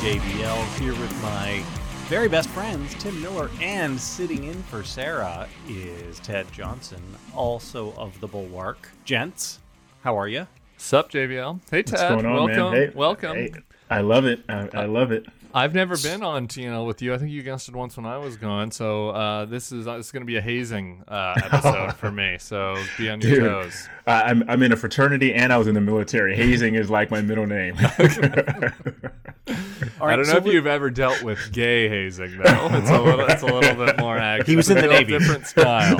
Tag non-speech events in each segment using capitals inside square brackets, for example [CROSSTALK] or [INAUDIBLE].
JVL here with my very best friends, Tim Miller, and sitting in for Sarah is Ted Johnson, also of the Bulwark. Gents, how are you? Sup, JVL? Hey, Ted. What's going on, welcome. man? Hey, welcome. hey, I love it. I, I love it. I've never been on TNL with you. I think you guessed it once when I was gone. So uh, this is uh, this is going to be a hazing uh, episode for me. So be on your Dude, toes. I- I'm I'm in a fraternity and I was in the military. Hazing is like my middle name. [LAUGHS] All I don't know so if we- you've ever dealt with gay hazing though. It's a little, it's a little bit more [LAUGHS] active. He was in the a Navy. Different style.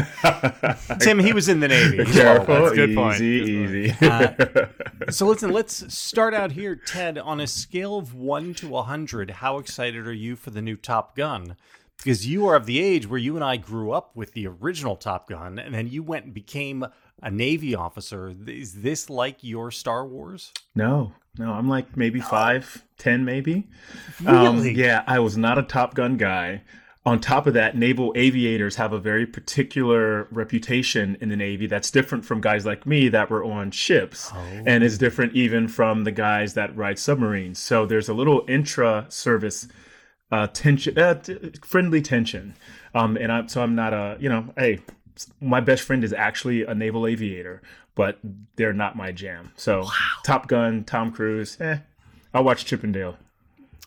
[LAUGHS] Tim, he was in the Navy. Careful, all that's a good easy, point. Good easy. that. So listen, let's start out here, Ted. On a scale of one to a hundred, how excited are you for the new Top Gun? Because you are of the age where you and I grew up with the original Top Gun, and then you went and became a Navy officer. Is this like your Star Wars? no, no, I'm like maybe five, ten, maybe. Um, Really? yeah, I was not a Top Gun guy. On top of that, naval aviators have a very particular reputation in the Navy that's different from guys like me that were on ships, and is different even from the guys that ride submarines. So there's a little intra-service uh, tension, uh, t- friendly tension. Um, and I'm so I'm not a you know, hey, my best friend is actually a naval aviator, but they're not my jam. So Top Gun, Tom Cruise, eh, I'll watch Chippendale.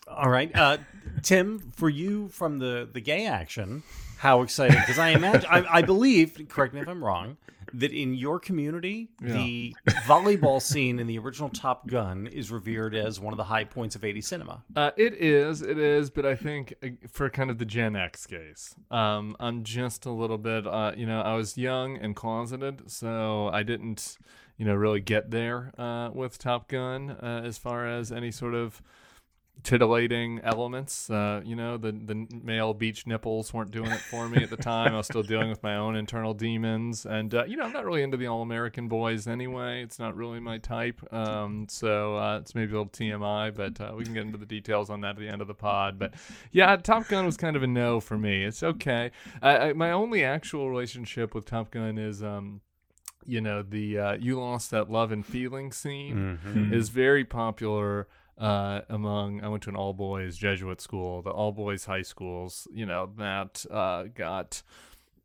All right, uh, Tim, for you from the the gay action, how exciting! Because I imagine, I, I believe, correct me if I'm wrong, that in your community, the volleyball scene in the original Top Gun is revered as one of the high points of 80s cinema. Uh, it is, it is, but I think uh, for kind of the Gen X case, um, I'm just a little bit, uh, you know, I was young and closeted, so I didn't, you know, really get there uh, with Top Gun uh, as far as any sort of titillating elements. Uh, you know, the the male beach nipples weren't doing it for me at the time. I was still dealing with my own internal demons, and uh, you know, I'm not really into the all American boys anyway. It's not really my type. Um, so uh, it's maybe a little TMI, but uh, we can get into the details on that at the end of the pod. But yeah, Top Gun was kind of a no for me. It's okay. I, I, my only actual relationship with Top Gun is. Um, you know the uh, you lost that love and feeling scene is very popular uh, among I went to an all boys Jesuit school, the all boys high schools, you know, that uh, got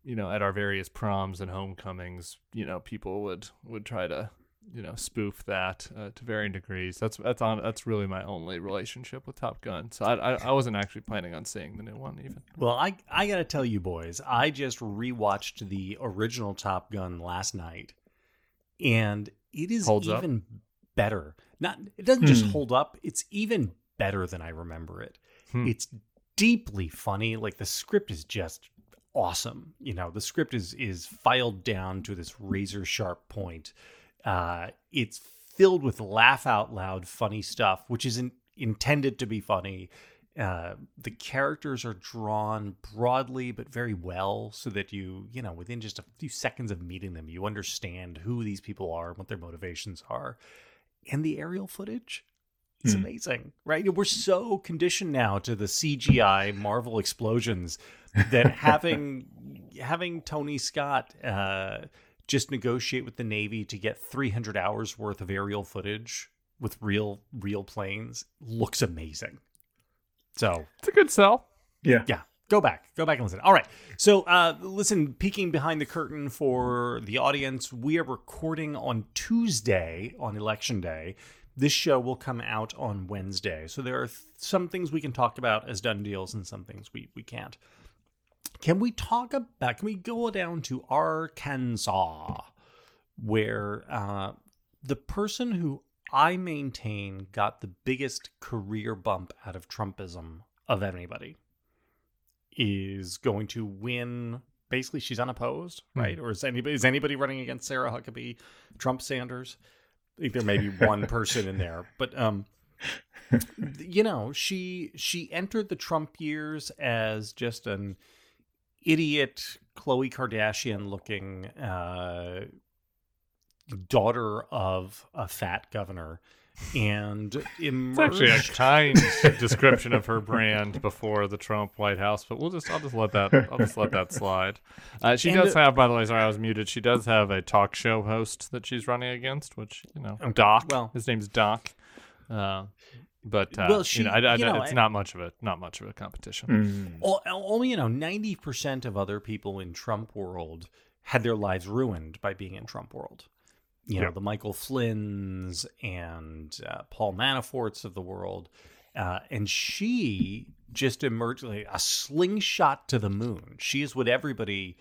you know, at our various proms and homecomings, you know, people would would try to, you know, spoof that uh, to varying degrees. That's that's on that's really my only relationship with Top Gun. So I, I I wasn't actually planning on seeing the new one even. Well, I I gotta tell you, boys, I just rewatched the original Top Gun last night, and it is Holds up? Better. Not it doesn't just Hmm. hold up; it's even better than I remember it. Hmm. It's deeply funny. Like the script is just awesome. You know, the script is is filed down to this razor sharp point. Uh, it's filled with laugh out loud funny stuff, which isn't intended to be funny. Uh, the characters are drawn broadly but very well, so that you, you know, within just a few seconds of meeting them, you understand who these people are and what their motivations are. And the aerial footage, it's Hmm. amazing, right? We're so conditioned now to the CGI Marvel explosions that having [LAUGHS] having Tony Scott uh, just negotiate with the Navy to get 300 hours worth of aerial footage with real real planes looks amazing. So It's a good sell. Yeah. yeah, go back, go back and listen. All right, so uh, listen, peeking behind the curtain for the audience, we are recording on Tuesday on Election Day. This show will come out on Wednesday, so there are th- some things we can talk about as done deals, and some things we we can't. Can we talk about? Can we go down to Arkansas, where uh, the person who I maintain got the biggest career bump out of Trumpism of anybody is going to win. Basically, she's unopposed, right? Or is anybody is anybody running against Sarah Huckabee, Trump, Sanders? I think there may be [LAUGHS] one person in there, but um, you know, she she entered the Trump years as just an idiot, Khloe Kardashian looking uh, daughter of a fat governor, and It's actually a kind description of her brand before the Trump White House, but we'll just I'll just let that I'll just let that slide. Uh, she And does have, by the way, sorry I was muted. She does have a talk show host that she's running against, which you know, Okay, Doc. well- his name's Doc. Uh, but uh, Well, she- you know, I, I, you know, it's I- not much of a not much of a competition. Mm. Well, only you know, ninety percent of other people in Trump world had their lives ruined by being in Trump world. You know, Yeah. the Michael Flynn's and uh, Paul Manafort's of the world, uh, and she just emerged like a slingshot to the moon. She is what everybody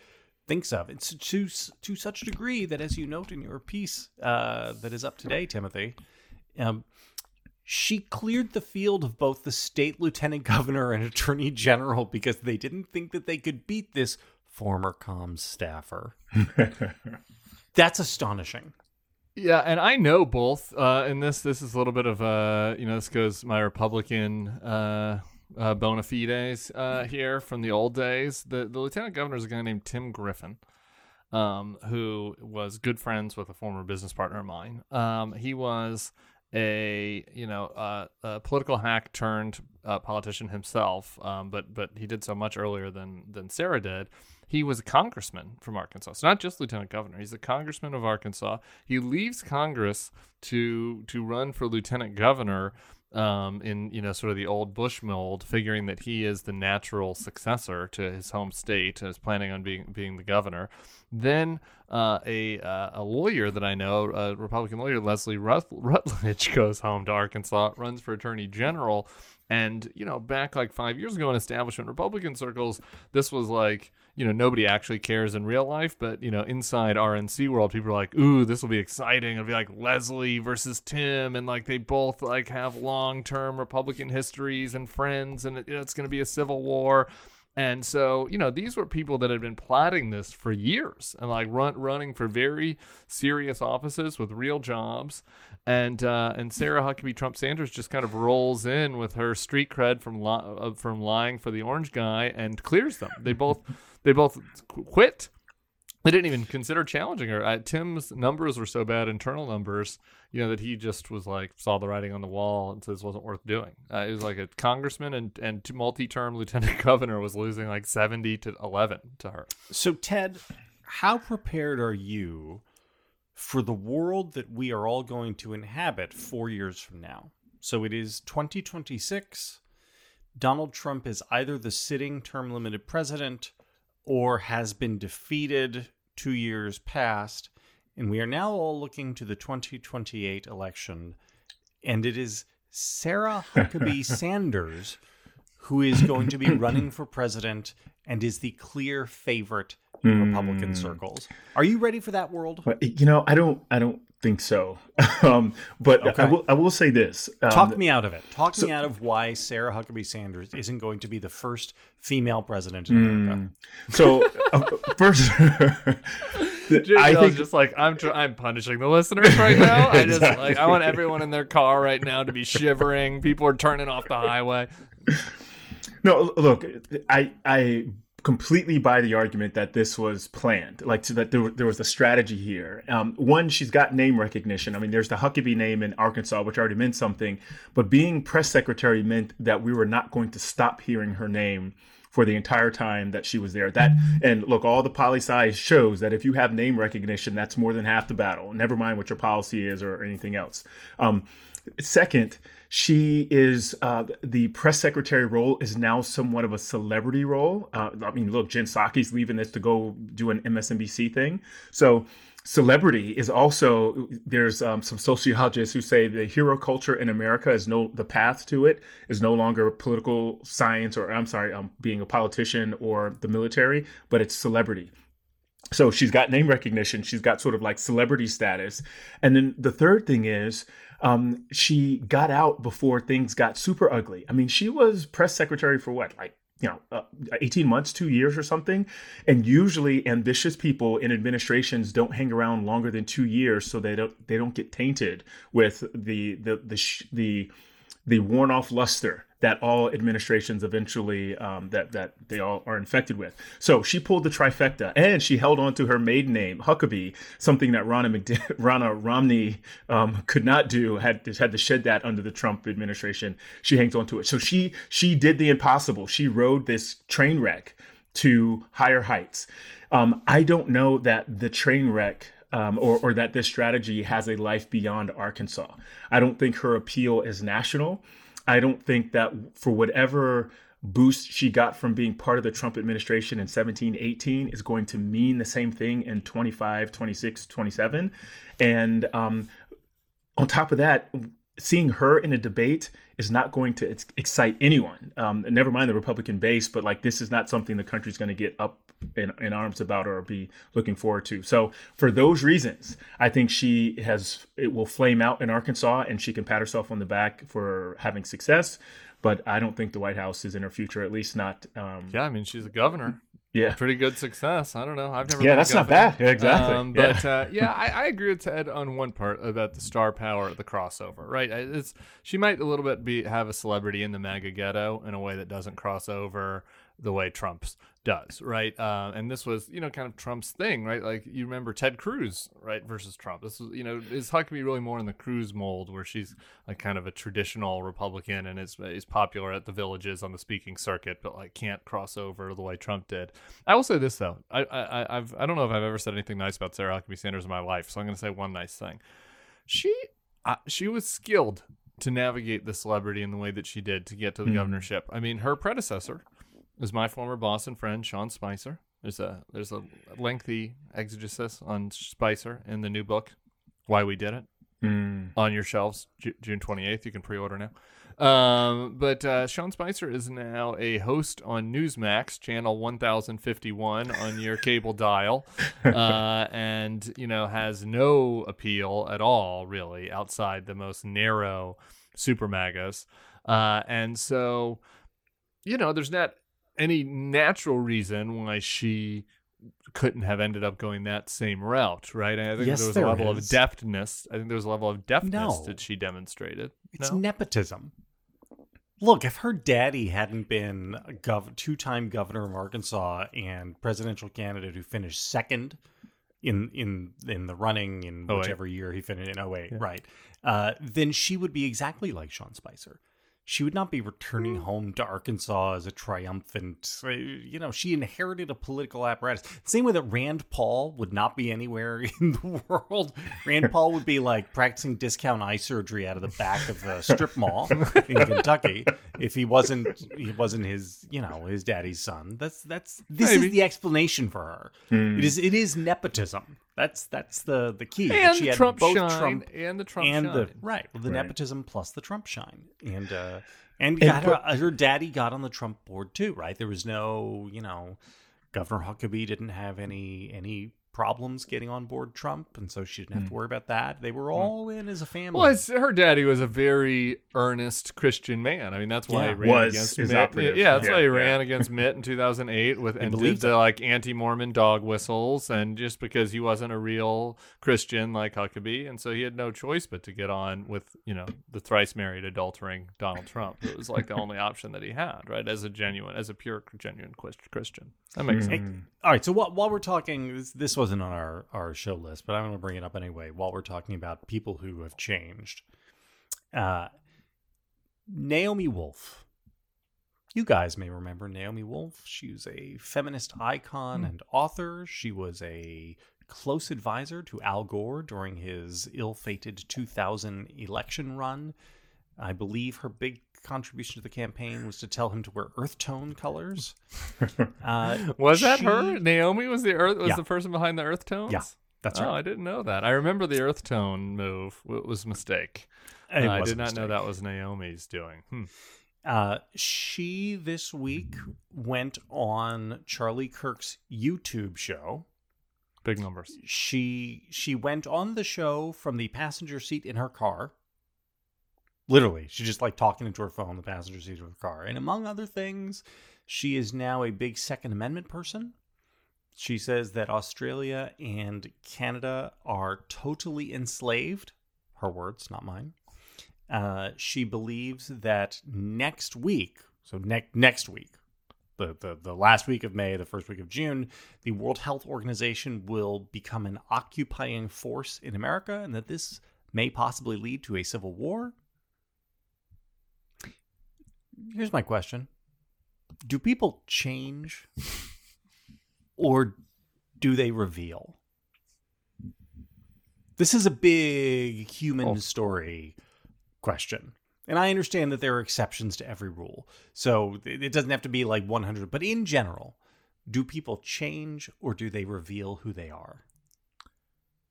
thinks of. It's to to such a degree that, as you note in your piece uh, that is up today, Timothy. Um, she cleared the field of both the state lieutenant governor and attorney general because they didn't think that they could beat this former comms staffer. [LAUGHS] That's astonishing. Yeah, and I know both. Uh, and this this is a little bit of uh, you know, this goes my Republican uh, uh, bona fides uh, here from the old days. The the lieutenant governor is a guy named Tim Griffin, um, who was good friends with a former business partner of mine. Um, he was a you know uh, a political hack turned uh, politician himself, um, but but he did so much earlier than than Sarah did. He was a congressman from Arkansas. Not just lieutenant governor. He's a congressman of Arkansas. He leaves Congress to to run for lieutenant governor um, in you know sort of the old Bush mold, figuring that he is the natural successor to his home state, and is planning on being being the governor. Then uh, a uh, a lawyer that I know, a Republican lawyer, Leslie Rut- Rutledge, [LAUGHS] goes home to Arkansas, runs for attorney general, and you know back like five years ago in establishment Republican circles, this was like you know nobody actually cares in real life, but you know inside RNC world, people are like, ooh, this will be exciting. It'll be like Leslie versus Tim, and like they both like have long term Republican histories and friends, and it's going to be a civil war. And so, you know, these were people that had been plotting this for years and like run, running for very serious offices with real jobs. And uh, and Sarah Huckabee Trump Sanders just kind of rolls in with her street cred from li- uh, from lying for the orange guy and clears them. They both [LAUGHS] they both quit. They didn't even consider challenging her. Tim's numbers were so bad, internal numbers, you know, that he just was like saw the writing on the wall and said this wasn't worth doing. Uh, it was like a congressman and and multi-term [LAUGHS] lieutenant governor was losing like seventy to eleven to her. So, Ted, how prepared are you for the world that we are all going to inhabit four years from now? So, it is 2026. Donald Trump is either the sitting term limited president or has been defeated two years past. And we are now all looking to the 2028 election. And it is Sarah [LAUGHS] Huckabee Sanders who is going to be [CLEARS THROAT] running for president and is the clear favorite in Republican hmm. circles. Are you ready for that world? You know, I don't, I don't think so. [LAUGHS] um, but Okay. I will, I will say this. Um, Talk me out of it. Talk me out of why Sarah Huckabee Sanders isn't going to be the first female president in America. So uh, first, [LAUGHS] I I think just like I'm tr- I'm punishing the listeners right now. [LAUGHS] I just like I want everyone in their car right now to be shivering. People are turning off the highway. No, look, I I completely buy the argument that this was planned, like that there, there was a strategy here. Um, one, she's got name recognition. I mean, there's the Huckabee name in Arkansas, which already meant something, but being press secretary meant that we were not going to stop hearing her name for the entire time that she was there. That and look, all the poli sci shows that if you have name recognition, that's more than half the battle. Never mind what your policy is or anything else. Um, Second, she is uh, the press secretary role is now somewhat of a celebrity role. Uh, I mean, look, Jen Psaki's leaving this to go do an MSNBC thing, so celebrity is also there's um, some sociologists who say the hero culture in America is no the path to it is no longer political science or I'm sorry, um, being a politician or the military, but it's celebrity. So she's got name recognition. She's got sort of like celebrity status. And then the third thing is um, she got out before things got super ugly. I mean she was press secretary for what like you know uh, 18 months 2 years or something. And usually ambitious people in administrations don't hang around longer than 2 years so they don't they don't get tainted with the the the the, the worn off luster that all administrations eventually um, that that they all are infected with. So she pulled the trifecta, and she held on to her maiden name Huckabee, something that Ronna, McD- [LAUGHS] Ronna Romney um, could not do. Had had to shed that under the Trump administration. She hangs on to it. So she she did the impossible. She rode this train wreck to higher heights. Um, I don't know that the train wreck um, or, or that this strategy has a life beyond Arkansas. I don't think her appeal is national. I don't think that for whatever boost she got from being part of the Trump administration in 17, 18 is going to mean the same thing in 25, 26, 27. And um, on top of that, seeing her in a debate is not going to excite anyone. Um, never mind the Republican base, but like this is not something the country's going to get up in, in, arms about or be looking forward to. So for those reasons, I think she has it will flame out in Arkansas, and she can pat herself on the back for having success. But I don't think the White House is in her future, at least not. Um, yeah, I mean she's a governor. Yeah, pretty good success. I don't know. I've never. Yeah, that's not bad. Yeah, exactly. Um, but yeah, uh, yeah I, I, agree with Ted on one part about the star power, of the crossover. Right? It's she might a little bit be have a celebrity in the MAGA ghetto in a way that doesn't cross over the way Trump's does, right? Uh, and this was, you know, kind of Trump's thing, right? Like you remember Ted Cruz, right, versus Trump. This was, you know, is Huckabee really more in the Cruz mold, where she's like kind of a traditional Republican and is is popular at the villages on the speaking circuit, but like can't cross over the way Trump did. I will say this though, I I I've I don't know if I've ever said anything nice about Sarah Huckabee Sanders in my life, so I'm going to say one nice thing. She uh, she was skilled to navigate the celebrity in the way that she did to get to the mm. governorship. I mean, her predecessor is my former boss and friend Sean Spicer. There's a there's a lengthy exegesis on Spicer in the new book, Why We Did It, mm. on your shelves J- June 28th. You can pre-order now. Um, but uh, Sean Spicer is now a host on Newsmax channel 1051 on your cable dial, [LAUGHS] uh, and you know has no appeal at all really outside the most narrow super magas, uh, and so you know there's not any natural reason why she couldn't have ended up going that same route, right? I think yes, there was a level is. of deftness. I think there was a level of deftness no. that she demonstrated. It's no? nepotism. Look, if her daddy hadn't been a gov- two-time governor of Arkansas and presidential candidate who finished second in in in the running in oh, whichever year he finished in 08, yeah. right? Uh, then she would be exactly like Sean Spicer she would not be returning hmm. home to Arkansas as a triumphant. Uh, you know, she inherited a political apparatus. Same way that Rand Paul would not be anywhere [LAUGHS] in the world. Rand [LAUGHS] Paul would be like practicing discount eye surgery out of the back of a strip mall in Kentucky if he wasn't he wasn't his you know his daddy's son. That's that's this Maybe. is the explanation for her. Mm. It is it is nepotism. That's that's the the key. And she the Trump both shine Trump and the Trump and shine. the right the right. nepotism plus the Trump shine and uh and, and her, her daddy got on the Trump board too, right? There was no you know Governor Huckabee didn't have any any problems getting on board Trump, and so she didn't have to hmm. worry about that. They were hmm. all in as a family. Well, her daddy was a very earnest Christian man. I mean, that's why yeah. he ran was against Mitt. Operative. Yeah, that's yeah, why he yeah. ran against Mitt in 2008 with and did the like anti-Mormon dog whistles, and just because he wasn't a real Christian like Huckabee, and so he had no choice but to get on with you know the thrice married adultering Donald Trump. It was like the only option that he had, right? As a genuine, as a pure genuine Christian. That makes mm. sense. All right. So while, while we're talking, this, this wasn't on our, our show list, but I'm going to bring it up anyway. While we're talking about people who have changed, uh, Naomi Wolf. You guys may remember Naomi Wolf. She was a feminist icon mm. and author. She was a close advisor to Al Gore during his ill fated 2000 election run. I believe her big contribution to the campaign was to tell him to wear earth tone colors. [LAUGHS] Uh, was that she, her? Naomi was the earth was yeah. the person behind the earth tones. Yeah, that's right. Oh, I didn't know that. I remember the earth tone move. It was a mistake. Uh, I did not know that was Naomi's doing. Hmm. Uh, she this week went on Charlie Kirk's YouTube show. Big numbers. She she went on the show from the passenger seat in her car Literally, she's just like talking into her phone, in the passenger seat of her car. And among other things, she is now a big Second Amendment person. She says that Australia and Canada are totally enslaved. Her words, not mine. Uh, she believes that next week, so ne- next week, the, the, the last week of May, the first week of June, the World Health Organization will become an occupying force in America, and that this may possibly lead to a civil war here's my question Do people change [LAUGHS] or do they reveal? This is a big human oh. story question. And I understand that there are exceptions to every rule. So it it doesn't have to be like 100, but in general, do people change or do they reveal who they are?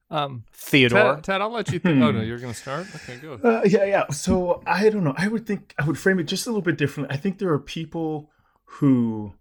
Um, Theodore. Ted, Ted, I'll let you. Th- oh no, you're going to start. Okay, go. Uh, yeah, yeah. So I don't know. I would think I would frame it just a little bit differently. I think there are people who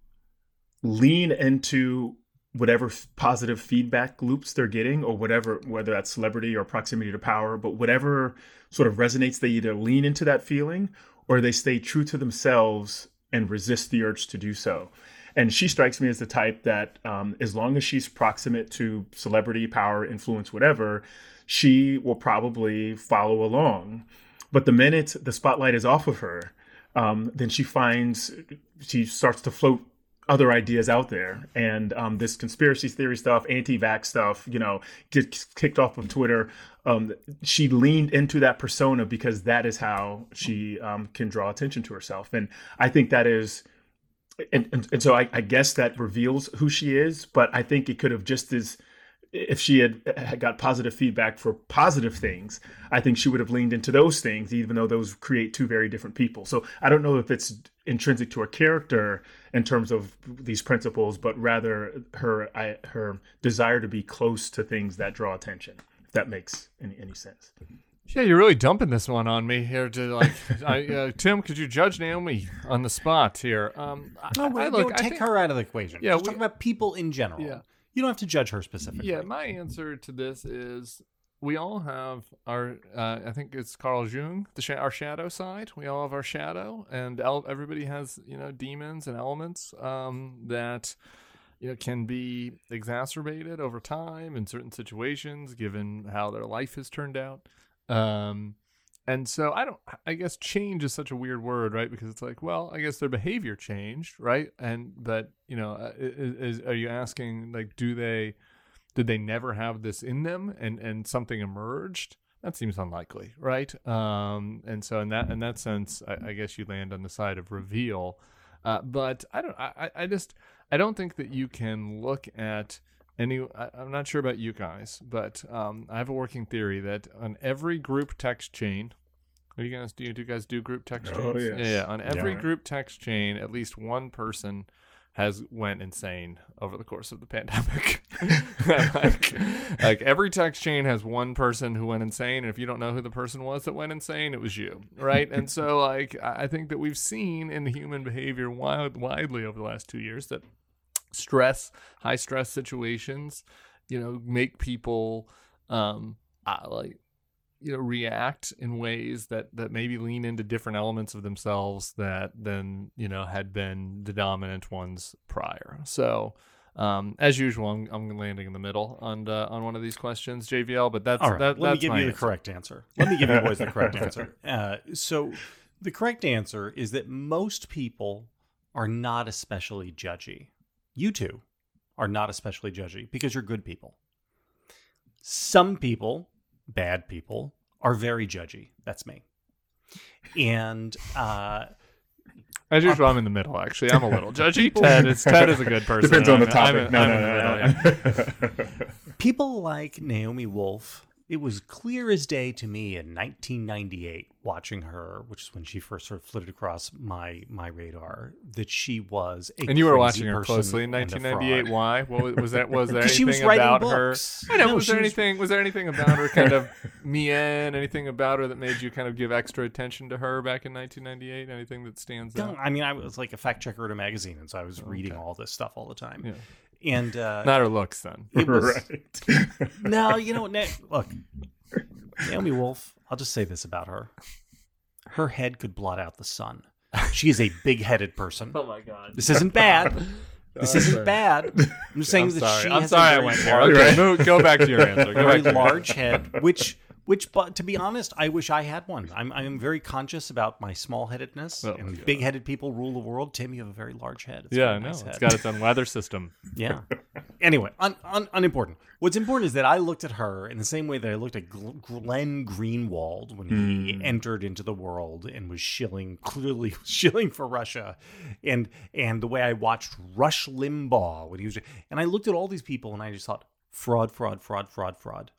lean into whatever f- positive feedback loops they're getting, or whatever, whether that's celebrity or proximity to power, but whatever sort of resonates, they either lean into that feeling or they stay true to themselves and resist the urge to do so. And she strikes me as the type that, um, as long as she's proximate to celebrity, power, influence, whatever, she will probably follow along. But the minute the spotlight is off of her, um, then she finds she starts to float other ideas out there, and um, this conspiracy theory stuff, anti-vax stuff, you know, gets kicked off of Twitter. Um, she leaned into that persona because that is how she um, can draw attention to herself, and I think that is and, and, and so I, I guess that reveals who she is but i think it could have just as if she had, had got positive feedback for positive things i think she would have leaned into those things even though those create two very different people. So i don't know if it's intrinsic to her character in terms of these principles but rather her I, her desire to be close to things that draw attention if that makes any, any sense Yeah, you're really dumping this one on me here. To like, [LAUGHS] I, uh, Tim, could you judge Naomi on the spot here? Um, I- No, I, wait, look, don't I take think- her out of the equation. Yeah, Just we- talk about people in general. Yeah. You don't have to judge her specifically. Yeah, my answer to this is we all have our. Uh, I think it's Carl Jung, the sh- our shadow side. We all have our shadow, and el- everybody has you know demons and elements um, that you know can be exacerbated over time in certain situations, given how their life has turned out. Um, and so I don't. I guess change is such a weird word, right? Because it's like, well, I guess their behavior changed, right? And but you know, uh, is, is are you asking like, do they? did they never have this in them and and something emerged that seems unlikely right um and so in that in that sense i, I guess you land on the side of reveal uh, but i don't I, I just i don't think that you can look at any I, i'm not sure about you guys but um i have a working theory that on every group text chain are you guys do you, do you guys do group text chains? Oh, yes. yeah, yeah on every Yeah. group text chain at least one person has went insane over the course of the [LAUGHS] pandemic. like, like every text chain has one person who went insane, and if you don't know who the person was that went insane, it was you, right? and so, like, I I think that we've seen in human behavior wild, widely over the last two years that stress, high stress situations, you know, make people um, uh, like you know react in ways that that maybe lean into different elements of themselves that then you know had been the dominant ones prior so um, as usual, I'm, I'm landing in the middle on uh, on one of these questions, JVL. But that's All right. that, Let me give you the answer. correct answer. Let me give you boys the correct [LAUGHS] answer. Uh, so, the correct answer is that most people are not especially judgy. You two are not especially judgy because you're good people. Some people, bad people, are very judgy. That's me. And uh, As usual, I'm in the middle. Actually, I'm a little [LAUGHS] judgy. Ted is Ted is a good [LAUGHS] person. Depends on the topic. I'm- no, I'm no, in the no, no. people like Naomi Wolf, it was clear as day to me in 1998 watching her, which is when she first sort of flitted across my my radar, that she was a And you were watching her closely in 1998. Why? What was, was that? Was [LAUGHS] there 'Cause she anything was writing about books. her? I know. No, was there was- anything? Was there anything about her kind of [LAUGHS] me in? Anything about her that made you kind of give extra attention to her back in 1998? Anything that stands No, out? I mean, I was like a fact checker at a magazine, and so I was reading all this stuff all the time. Yeah. And uh, Not her looks, then. it [LAUGHS] was right. [LAUGHS] no, you know, what Na- look, Naomi Wolf. I'll just say this about her: her head could blot out the sun. She is a big-headed person. Oh my god. This isn't bad. [LAUGHS] This isn't bad. I'm just saying I'm that sorry. she I'm has sorry a I very went there. Okay, move, go back to your answer. Go very back to large head, which which but to be honest, I wish I had one. I'm I'm very conscious about my small headedness Oh, and God. big headed people rule the world. Tim, you have a very large head. It's Yeah, I know. nice It's got its own weather system. [LAUGHS] Yeah. Anyway, un, un, unimportant. What's important is that I looked at her in the same way that I looked at Glenn Greenwald when he hmm. entered into the world and was shilling, clearly [LAUGHS] shilling for Russia, and and the way I watched Rush Limbaugh when he was, and I looked at all these people and I just thought fraud, fraud, fraud, fraud, fraud.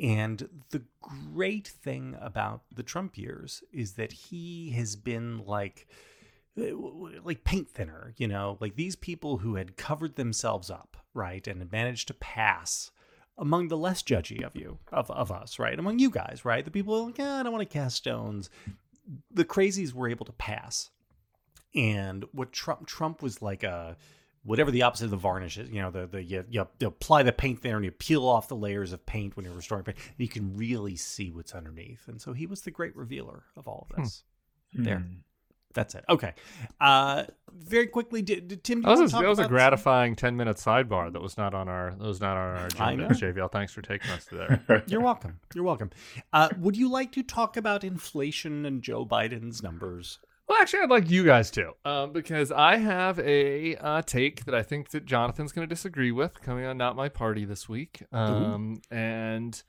And the great thing about the Trump years is that he has been like uh, like paint thinner, you know, like these people who had covered themselves up, right, and had managed to pass among the less judgy of you, of, of us, right, among you guys, right, the people are like, eh, I don't want to cast stones. The crazies were able to pass, and what Trump Trump was like a whatever the opposite of the varnish is, you know, the the you, you, you apply the paint there and you peel off the layers of paint when you're restoring paint, you can really see what's underneath, and so he was the great revealer of all of this. Hmm. There. Hmm. That's it. Okay. Uh, very quickly, did, did Tim? That was, a, that was a gratifying ten minute sidebar that was not on our that was not on our agenda. JVL, thanks for taking us there. [LAUGHS] You're welcome. You're welcome. Uh, would you like to talk about inflation and Joe Biden's numbers? Well, actually, I'd like you guys to, um, because I have a uh, take that I think that Jonathan's going to disagree with coming on Not My Party this week, um, and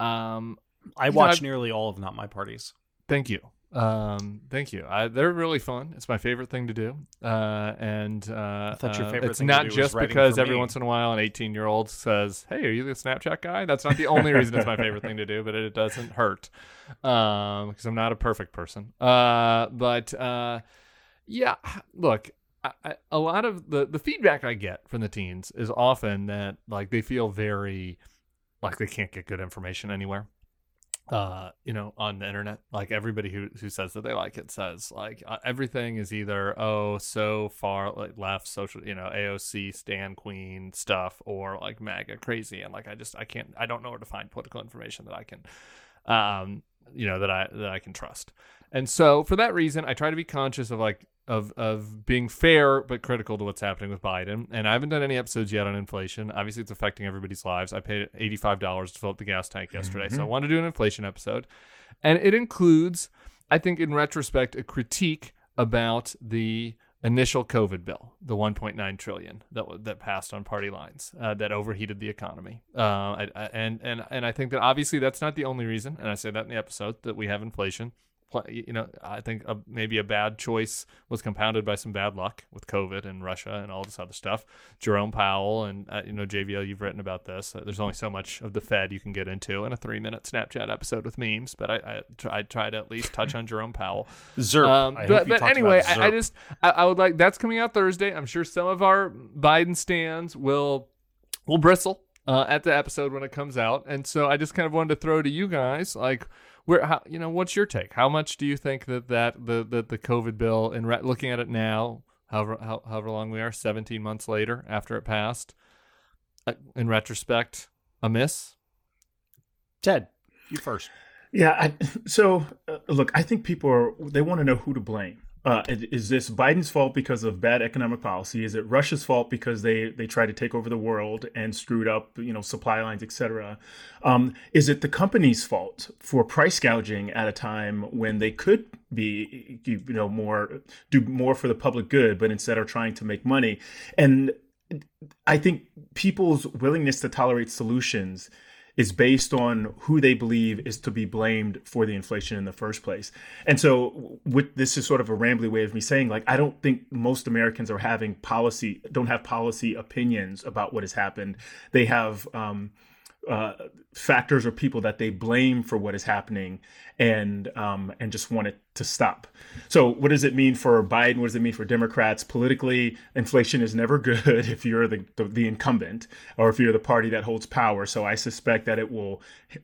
um, I watch nearly all of Not My Parties. Thank you. Um, thank you. I, they're really fun. It's my favorite thing to do. Uh, and uh, I your uh, favorite it's not just because every once in a while an 18 year old says, "Hey, are you the Snapchat guy?" That's not the only [LAUGHS] reason it's my favorite thing to do, but it doesn't hurt because um, I'm not a perfect person. Uh, but uh, yeah, look. I, I, a lot of the, the feedback I get from the teens is often that like they feel very like they can't get good information anywhere uh you know on the internet like everybody who who says that they like it says like uh, everything is either oh so far like left social you know AOC Stan Queen stuff or like MAGA crazy and like I just I can't I don't know where to find political information that I can um you know that I that I can trust. And so for that reason I try to be conscious of like of of being fair but critical to what's happening with Biden. And I haven't done any episodes yet on inflation. Obviously, it's affecting everybody's lives. I paid eighty five dollars to fill up the gas tank yesterday, mm-hmm. so I want to do an inflation episode, and it includes, I think, in retrospect, a critique about the initial COVID bill, the 1.9 trillion that that passed on party lines, uh, that overheated the economy. Uh, I, I, and and and I think that obviously that's not the only reason, and I say that in the episode that we have inflation you know, I think a, maybe a bad choice was compounded by some bad luck with COVID and Russia and all this other stuff. Jerome Powell and uh, you know JVL, you've written about this. Uh, there's only so much of the Fed you can get into in a three minute Snapchat episode with memes, but I I, try, I try to at least touch on Jerome Powell. [LAUGHS] ZIRP. Um, but but anyway, I, I, just I, I would like that's coming out Thursday. I'm sure some of our Biden stands will will bristle uh, at the episode when it comes out, and so I just kind of wanted to throw to you guys like where how you know what's your take? How much do you think that that the the, the COVID bill and re- looking at it now, however how, however long we are, 17 months later after it passed, uh, in retrospect, a miss? Ted, you first. Yeah, I, so uh, look, I think people are they want to know who to blame. Uh, is this Biden's fault because of bad economic policy? Is it Russia's fault because they they tried to take over the world and screwed up, you know, supply lines, etc.? Um, is it the company's fault for price gouging at a time when they could be, you know, more do more for the public good, but instead are trying to make money? And I think people's willingness to tolerate solutions is based on who they believe is to be blamed for the inflation in the first place. And so with this is sort of a rambly way of me saying like I don't think most Americans are having policy don't have policy opinions about what has happened. They have um, uh, factors or people that they blame for what is happening and um, and just want it to stop. So what does it mean for Biden? What does it mean for Democrats? Politically, inflation is never [LAUGHS] good if you're the, the, the incumbent or if you're the party that holds power. So I suspect that it will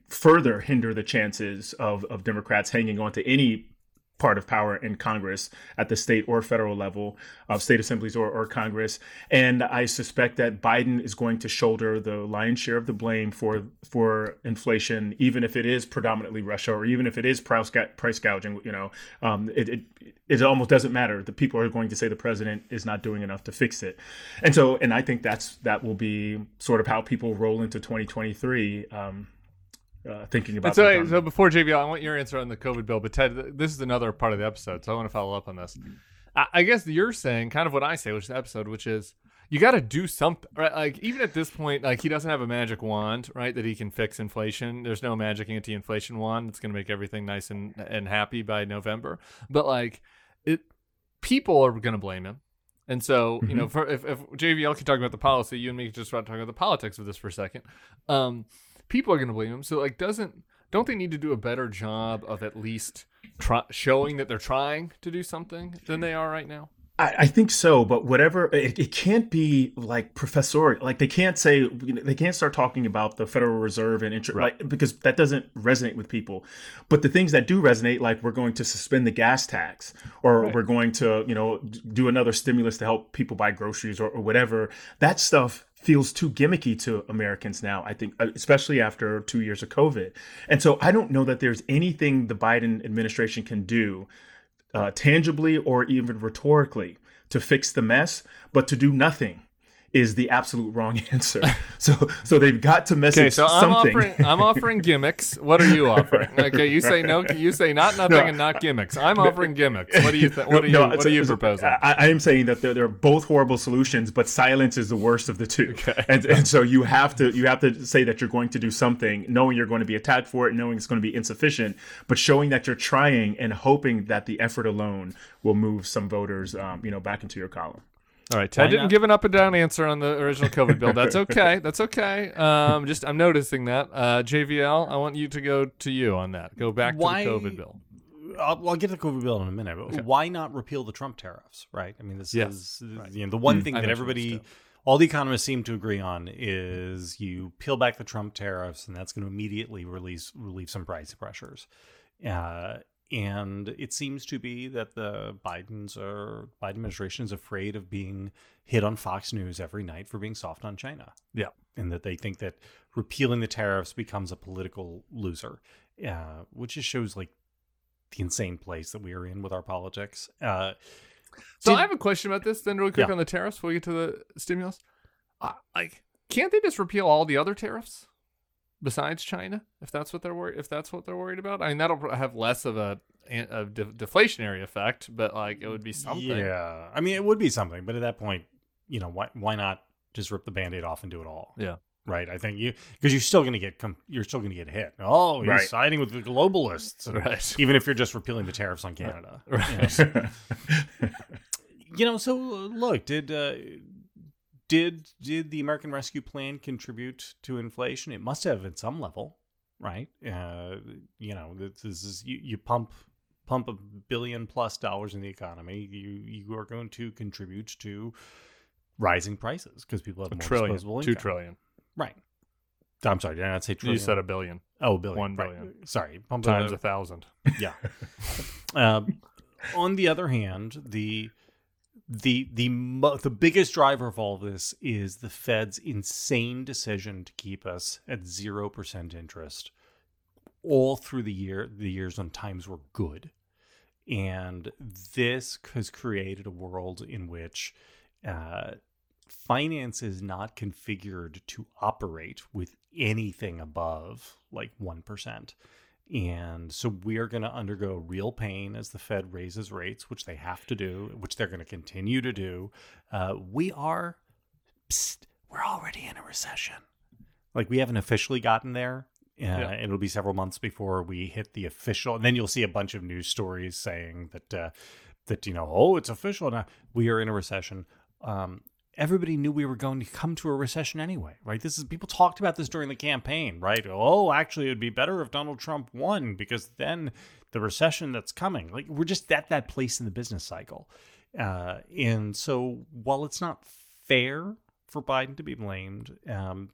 further hinder the chances of, of Democrats hanging on to any part of power in Congress at the state or federal level of state assemblies or, or Congress. And I suspect that Biden is going to shoulder the lion's share of the blame for for inflation, even if it is predominantly Russia or even if it is price, price gouging. You know, um, it, it it almost doesn't matter. The people are going to say the president is not doing enough to fix it, and so and I think that's that will be sort of how people roll into 2023. Um, uh, thinking about. So, so before JVL, I want your answer on the COVID bill. But Ted, this is another part of the episode, so I want to follow up on this. I, I guess you're saying kind of what I say, which is the episode, which is you got to do something, right? Like even at this point, like he doesn't have a magic wand, right? That he can fix inflation. There's no magic anti-inflation wand that's going to make everything nice and and happy by November. But like it, people are going to blame him. And so, mm-hmm. you know, mm-hmm. for, if, if JVL can talk about the policy, you and me can just talk about the politics of this for a second. Um, people are going to blame him. So like, doesn't don't they need to do a better job of at least try, showing that they're trying to do something than they are right now? I, I think so, but whatever it, it can't be like professorial. Like they can't say you know, they can't start talking about the Federal Reserve and interest, Right. like because that doesn't resonate with people. But the things that do resonate, like we're going to suspend the gas tax, or Right. we're going to you know do another stimulus to help people buy groceries or, or whatever. That stuff feels too gimmicky to Americans now. I think, uh, especially after two years of COVID, and so I don't know that there's anything the Biden administration can do uh, tangibly or even rhetorically to fix the mess, but to do nothing is the absolute wrong [LAUGHS] answer. so, so they've got to message Okay, so I'm something. offering I'm offering gimmicks. What are you [LAUGHS] offering? Okay, you say no. You say not nothing No. and not gimmicks. I'm offering gimmicks. What do you think? What are you No, What so- are you proposing? I, I am saying that they're, they're both horrible solutions, but silence is the worst of the two. Okay. [LAUGHS] And, and so you have to you have to say that you're going to do something, knowing you're going to be attacked for it, knowing it's going to be insufficient, but showing that you're trying and hoping that the effort alone will move some voters, um, you know, back into your column. All right, Ted Why didn't not? give an up and down answer on the original COVID bill. That's okay. That's okay. Um, just I'm noticing that. Uh, JVL, I want you to go to you on that. Go back Why- to the COVID bill. I'll, I'll get to the COVID bill in a minute, but why not repeal the Trump tariffs? Right? I mean, this Yes. is you know the one thing I that everybody, all the economists seem to agree on is you peel back the Trump tariffs, and that's going to immediately release relieve some price pressures. Uh, and it seems to be that the Bidens or Biden administration is afraid of being hit on Fox News every night for being soft on China Yeah. and that they think that repealing the tariffs becomes a political loser, uh, which just shows like the insane place that we are in with our politics. Uh, So Did- I have a question about this. Then, really quick Yeah. on the tariffs. Before we get to the stimulus, uh, like, can't they just repeal all the other tariffs besides China? If that's what they're worried, if that's what they're worried about, I mean, that'll have less of a, a de- deflationary effect, but like it would be something. Yeah, I mean it would be something, but at that point, you know, why why not just rip the band-aid off and do it all? Yeah. Right. I think you because you're still going to get com- you're still going to get hit. Oh, he's Right. siding with the globalists, Right. Even if you're just repealing the tariffs on Canada, [LAUGHS] Right. You know, [LAUGHS] you know so look did uh, did did the american rescue plan contribute to inflation it must have at some level right uh, you know this is you, you pump pump a billion plus dollars in the economy you you are going to contribute to rising prices because people have A more trillion, disposable two income. trillion. right i'm sorry did i not say trillion You said a billion oh a billion one right. billion. sorry pump times a, a thousand. yeah. Um, [LAUGHS] on the other hand, the the the the biggest driver of all this is the Fed's insane decision to keep us at zero percent interest all through the year the years when times were good, and this has created a world in which uh, finance is not configured to operate with anything above like one percent. And so we are going to undergo real pain as the Fed raises rates, which they have to do, which they're going to continue to do. Uh, we are, psst, we're already in a recession. Like we haven't officially gotten there. Uh, Yeah. It'll be several months before we hit the official. And then you'll see a bunch of news stories saying that uh, that you know, oh, it's official now. We are in a recession. Um, everybody knew we were going to come to a recession anyway, right? This is people talked about this during the campaign, right? Oh, actually, it would be better if Donald Trump won because then the recession that's coming, like we're just at that place in the business cycle, uh, and so while it's not fair for Biden to be blamed, um,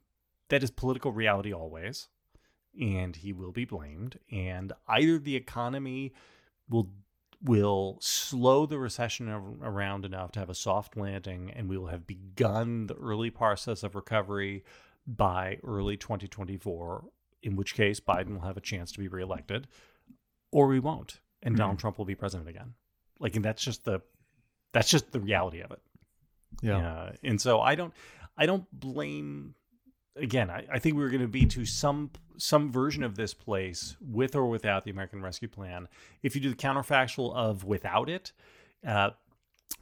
that is political reality always, and he will be blamed, and either the economy will will slow the recession around enough to have a soft landing, and we will have begun the early process of recovery by early 2024, in which case Biden will have a chance to be reelected, or we won't, and Donald Trump will be president again. Like, and that's just the that's just the reality of it. Yeah. Uh, and so I don't I don't blame again, I, I think we were going to be to some some version of this place with or without the American Rescue Plan. If you do the counterfactual of without it, uh,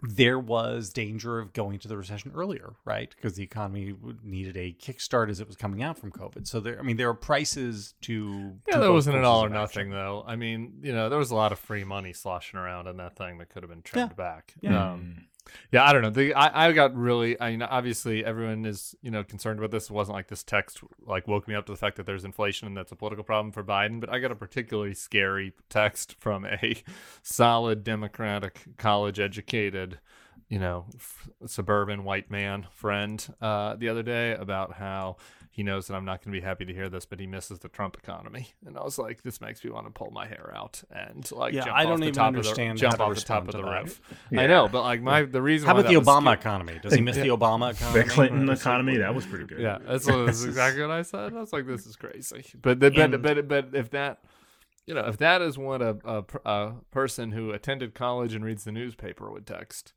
there was danger of going to the recession earlier, right? Because the economy needed a kickstart as it was coming out from COVID. So there, I mean, there are prices to Yeah, to that wasn't an all or nothing action. though. I mean, you know, there was a lot of free money sloshing around in that thing that could have been trimmed back. Yeah. Um, Yeah, I don't know. The, I, I got really. I mean, obviously, everyone is you know concerned about this. It wasn't like this text like woke me up to the fact that there's inflation and that's a political problem for Biden. But I got a particularly scary text from a [LAUGHS] solid Democratic, college educated, you know, f- suburban white man friend uh, the other day about how he knows that I'm not going to be happy to hear this, but he misses the Trump economy. And I was like, this makes me want to pull my hair out and like Yeah, jump I off don't the even top understand of the, jump off the top respond of the roof. Yeah. I know, but like my the reason How why about the that was Obama scary- economy? Does he miss the [LAUGHS] Obama economy? The Clinton economy, that was pretty good. Yeah, that's, what, that's [LAUGHS] exactly what I said. I was like, "This is crazy." But the, but, but but if that, you know, if that is what a, a a person who attended college and reads the newspaper would text,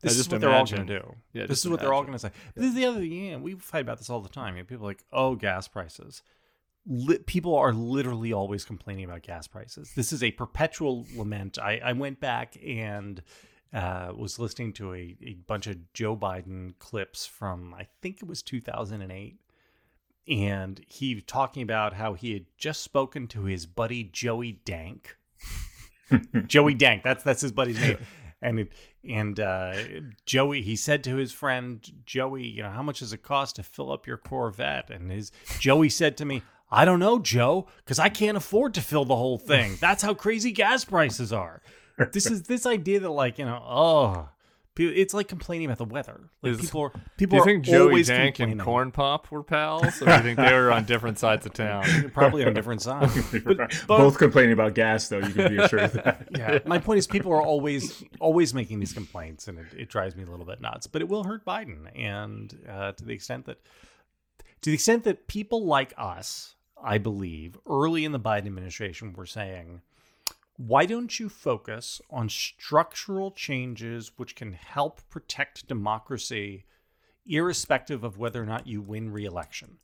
This I is just what they're all going to do. Yeah, this just is what they're all going to say. This is the other thing. Yeah, we fight about this all the time. You know, people are like, oh, gas prices. Li- people are literally always complaining about gas prices. This is a perpetual lament. I, I went back and uh, was listening to a, a bunch of Joe Biden clips from, I think it was 2008. And he was talking about how he had just spoken to his buddy Joey Dank. [LAUGHS] Joey Dank. That's that's his buddy's name. [LAUGHS] And it, and uh, Joey, he said to his friend Joey, you know, how much does it cost to fill up your Corvette? And his Joey said to me, I don't know, Joe, because I can't afford to fill the whole thing. That's how crazy gas prices are. [LAUGHS] This is this idea that like you know, oh, it's like complaining about the weather. Like Is- people are Do you think Joey Dank and. Corn Pop were pals, or do you think they were on different sides of town? [LAUGHS] probably on different sides. [LAUGHS] But, but Both complaining about gas, though. You can be assured of that. [LAUGHS] yeah, my point is people are always always making these complaints, and it, it drives me a little bit nuts. But it will hurt Biden, and uh, to the extent that to the extent that people like us, I believe, early in the Biden administration, were saying, "Why don't you focus on structural changes which can help protect democracy, irrespective of whether or not you win re-election?"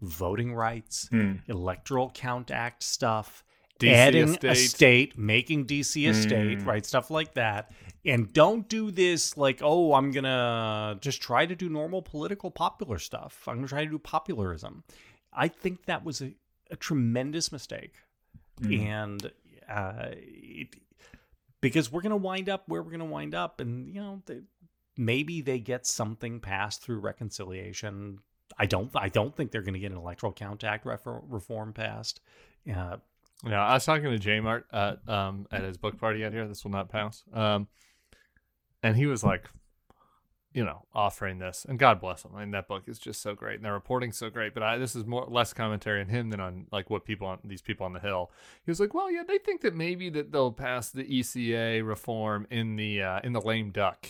Voting rights, hmm. electoral count act stuff, DC adding a state, making DC a state, hmm. right? Stuff like that. And don't do this like, oh, I'm going to just try to do normal political popular stuff. I'm going to try to do popularism. I think that was a, a tremendous mistake. Hmm. And uh, it, because we're going to wind up where we're going to wind up. And, you know, the, maybe they get something passed through reconciliation. I don't. I don't think they're going to get an electoral count act refer- reform passed. Uh, You know, I was talking to J Mart at um at his book party out here. This will not pass. Um, and he was like, you know, offering this, and God bless him. I mean, that book is just so great, and their reporting's so great. But I, this is more less commentary on him than on like what people on these people on the hill. He was like, well, yeah, they think that maybe that they'll pass the ECA reform in the uh, in the lame duck.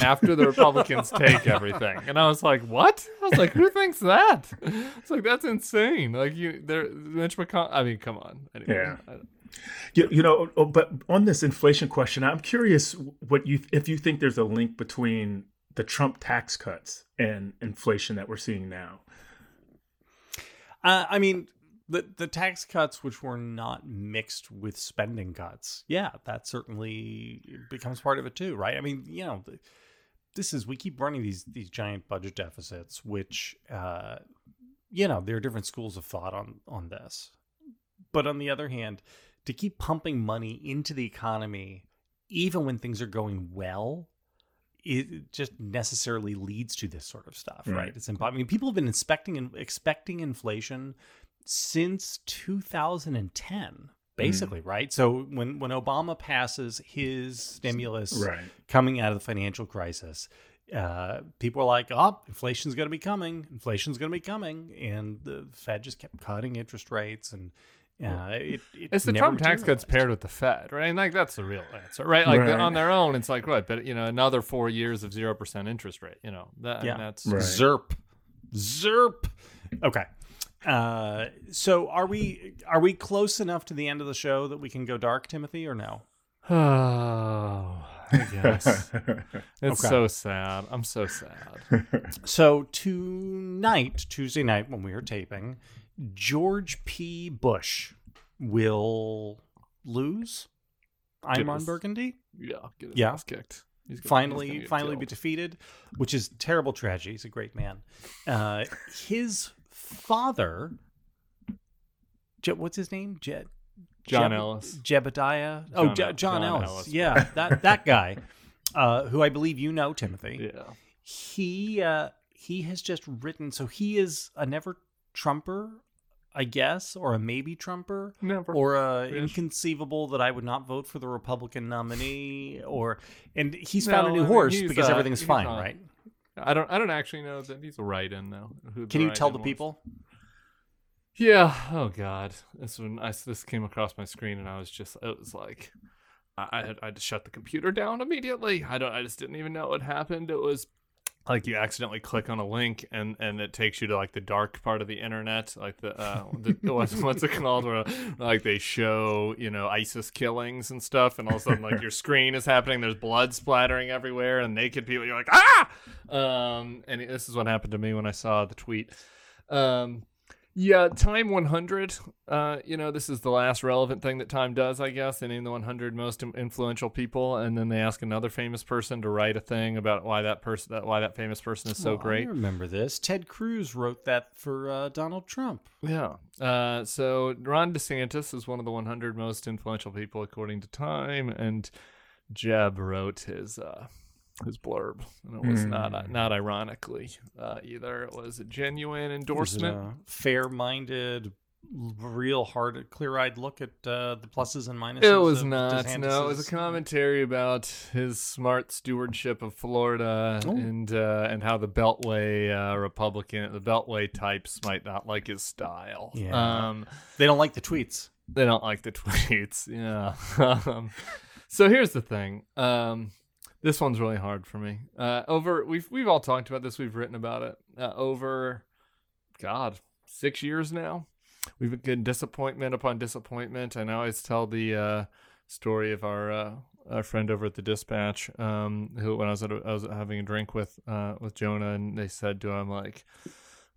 After the Republicans [LAUGHS] take everything, and I was like, "What?" I was like, "Who thinks that?" It's like that's insane. Like you, there, Mitch McConnell. I mean, come on. Anyway, Yeah. I- You, you know, oh, but on this inflation question, I'm curious what you if you think there's a link between the Trump tax cuts and inflation that we're seeing now. Uh, I mean, the the tax cuts, which were not mixed with spending cuts, yeah, that certainly becomes part of it too, right? I mean, you know, this is we keep running these these giant budget deficits, which, uh, you know, there are different schools of thought on on this, but on the other hand, to keep pumping money into the economy, even when things are going well. It just necessarily leads to this sort of stuff, right? Right. It's impo- I mean, people have been expecting and expecting inflation since 2010 basically right so when when obama passes his stimulus Right. coming out of the financial crisis uh, people are like oh inflation's going to be coming inflation's going to be coming and the fed just kept cutting interest rates and uh, it, it It's the never Trump tax cuts paired with the Fed, right? And like that's the real answer, right? Like Right. on their own, it's like right, but you know, another four years of zero percent interest rate. You know, that I mean, Yeah. that's Right. ZIRP. ZIRP. Okay. Uh, so are we are we close enough to the end of the show that we can go dark, Timothy, or no? Oh, [SIGHS] I guess [LAUGHS] it's Okay. so sad. I'm so sad. [LAUGHS] So tonight, Tuesday night, when we are taping, George P. Bush will lose. I'm on Burgundy. Yeah, get his Yeah. ass kicked. He's gonna- he's finally gonna finally be defeated, which is terrible tragedy. He's a great man. Uh, his father, Je- what's his name? Je- John Jeb- Ellis. Jebediah. Oh, John Je- John, John Ellis. Ellis. Yeah, that that guy. uh, who I believe you know, Timothy. Yeah. He uh, he has just written. So he is a never Trumper, I guess, or a maybe Trumper, Never. or a Ish. inconceivable that I would not vote for the Republican nominee, [LAUGHS] or and he's found a new I mean, horse because uh, everything's fine, on- right? I don't. I don't actually know that he's a write-in though. who Can you tell the was. people? Yeah. Oh God. This when I this came across my screen and I was just it was like I I had, I had to shut the computer down immediately. I don't. I just didn't even know what happened. It was like you accidentally click on a link and and it takes you to like the dark part of the internet, like the uh [LAUGHS] the, what's what's it called where like they show you know ISIS killings and stuff, and all of a sudden like [LAUGHS] your screen is happening. There's blood splattering everywhere and naked people. You're like ah. Um, and this is what happened to me when I saw the tweet. Um. Yeah, Time 100. Uh, you know, this is the last relevant thing that Time does, I guess. They name the 100 most influential people, and then they ask another famous person to write a thing about why that person, that why that famous person is so Well, great. I remember this. Ted Cruz wrote that for uh, Donald Trump. Yeah. Uh, so Ron DeSantis is one of the 100 most influential people according to Time, and Jeb wrote his uh, his blurb, and it was not not ironically uh, either. It was a genuine endorsement. a fair-minded, real hard, clear-eyed look at uh, the pluses and minuses. It was of not. No, it was a commentary about his smart stewardship of Florida Oh. and uh, and how the Beltway uh, Republican, the Beltway types might not like his style. Yeah. Um, They don't like the tweets. they don't like the [LAUGHS] tweets. Yeah. [LAUGHS] um, so here's the thing. Um, this one's really hard for me. Uh, over we've we've all talked about this. We've written about it. Uh, over, God, six years now. We've been disappointment upon disappointment. And I always tell the uh, story of our uh, our friend over at the dispatch, um, who when I was at a, I was having a drink with uh, with Jonah, and they said to him like,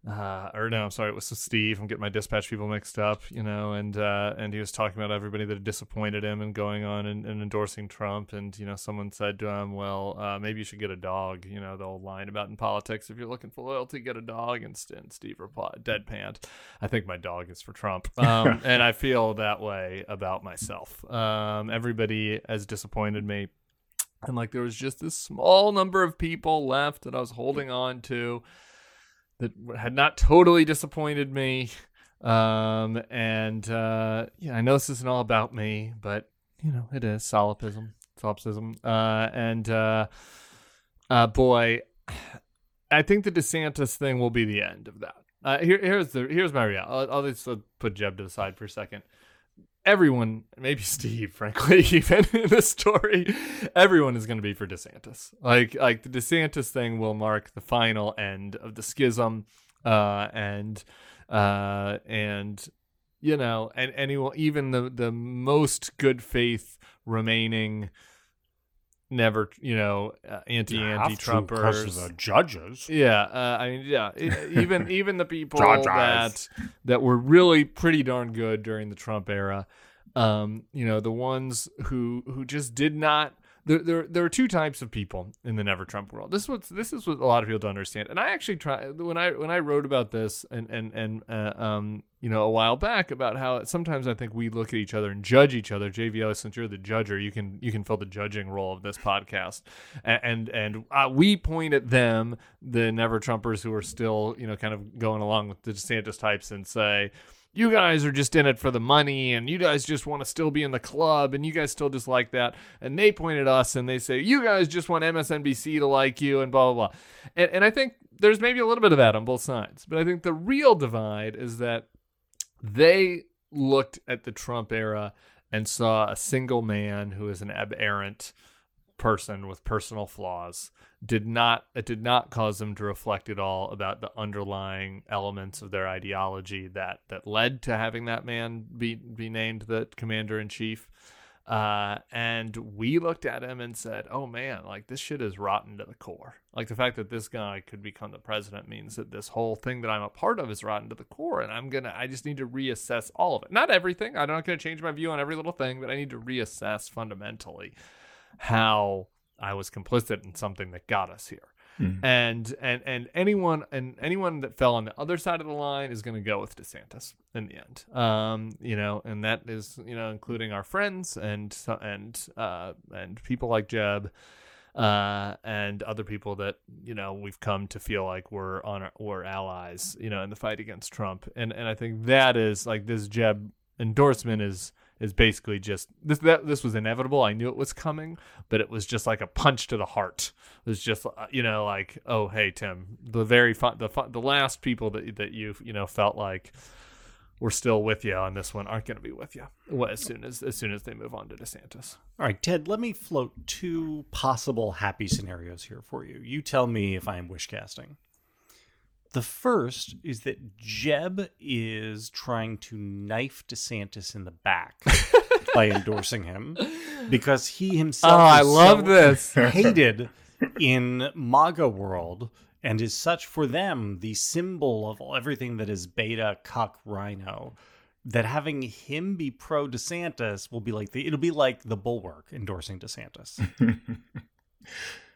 uh, or no, I'm sorry, it was Steve. I'm getting my dispatch people mixed up, you know, and uh, and he was talking about everybody that had disappointed him and going on and, and endorsing Trump, and you know, someone said to him, well, uh, maybe you should get a dog, you know, the old line about in politics, if you're looking for loyalty, get a dog, and, and Steve replied, deadpanned, I think my dog is for Trump, [LAUGHS] um, and I feel that way about myself. Um, everybody has disappointed me. And like there was just this small number of people left that I was holding on to that had not totally disappointed me. Um, and uh, yeah, I know this isn't all about me, but you know it is solipsism, solipsism. Uh, and uh, uh, boy, I think the DeSantis thing will be the end of that. Uh, here, here's the here's my reality. I'll, I'll just uh, put Jeb to the side for a second. Everyone, maybe [LAUGHS] Steve, frankly, [LAUGHS] even in this story, everyone is going to be for DeSantis. Like, like the DeSantis thing will mark the final end of the schism, uh, and uh, and you know, and anyone, even the the most good faith remaining, never, you know, uh, anti anti Trumpers. the judges. Yeah, uh, I mean, yeah, e- [LAUGHS] even even the people that that were really pretty darn good during the Trump era, um, you know, the ones who who just did not. There, there, there are two types of people in the never Trump world. This was this is what a lot of people don't understand. And I actually try when I when I wrote about this and and and uh, um you know a while back about how sometimes I think we look at each other and judge each other. JVL, since you're the judger, you can you can fill the judging role of this podcast, and and, and uh, we point at them, the never Trumpers who are still you know kind of going along with the DeSantis types, and say you guys are just in it for the money and you guys just want to still be in the club and you guys still just like that. And they point at us and they say you guys just want msnbc to like you and blah blah blah. And, and i think there's maybe a little bit of that on both sides but i think the real divide is that they looked at the trump era and saw a single man who is an aberrant person with personal flaws did not it did not cause them to reflect at all about the underlying elements of their ideology that that led to having that man be be named the commander in chief uh, and we looked at him and said, "Oh man, like this shit is rotten to the core. Like the fact that this guy could become the president means that this whole thing that I'm a part of is rotten to the core, and I'm gonna, I just need to reassess all of it. Not everything. I'm not gonna change my view on every little thing, but I need to reassess fundamentally how I was complicit in something that got us here. Mhm. And and and anyone and anyone that fell on the other side of the line is going to go with DeSantis in the end. Um, you know, and that is you know including our friends and and uh and people like Jeb. uh, and other people that you know we've come to feel like we're on our, we're allies, you know, in the fight against Trump. And and I think that is like this Jeb endorsement is is basically just this that this was inevitable. I knew it was coming, but it was just like a punch to the heart. It was just uh, you know like oh hey Tim, the very fun, the fun, the last people that that you you know felt like we're still with you on this one aren't going to be with you as soon as as soon as they move on to DeSantis. All right, Ted, let me float two possible happy scenarios here for you. You tell me if I am wish casting. The first is that Jeb is trying to knife DeSantis in the back [LAUGHS] by endorsing him because he himself Oh, I is love so this. [LAUGHS] hated in MAGA world and is such for them the symbol of everything that is beta cuck RINO that having him be pro DeSantis will be like the it'll be like the bulwark endorsing DeSantis. [LAUGHS]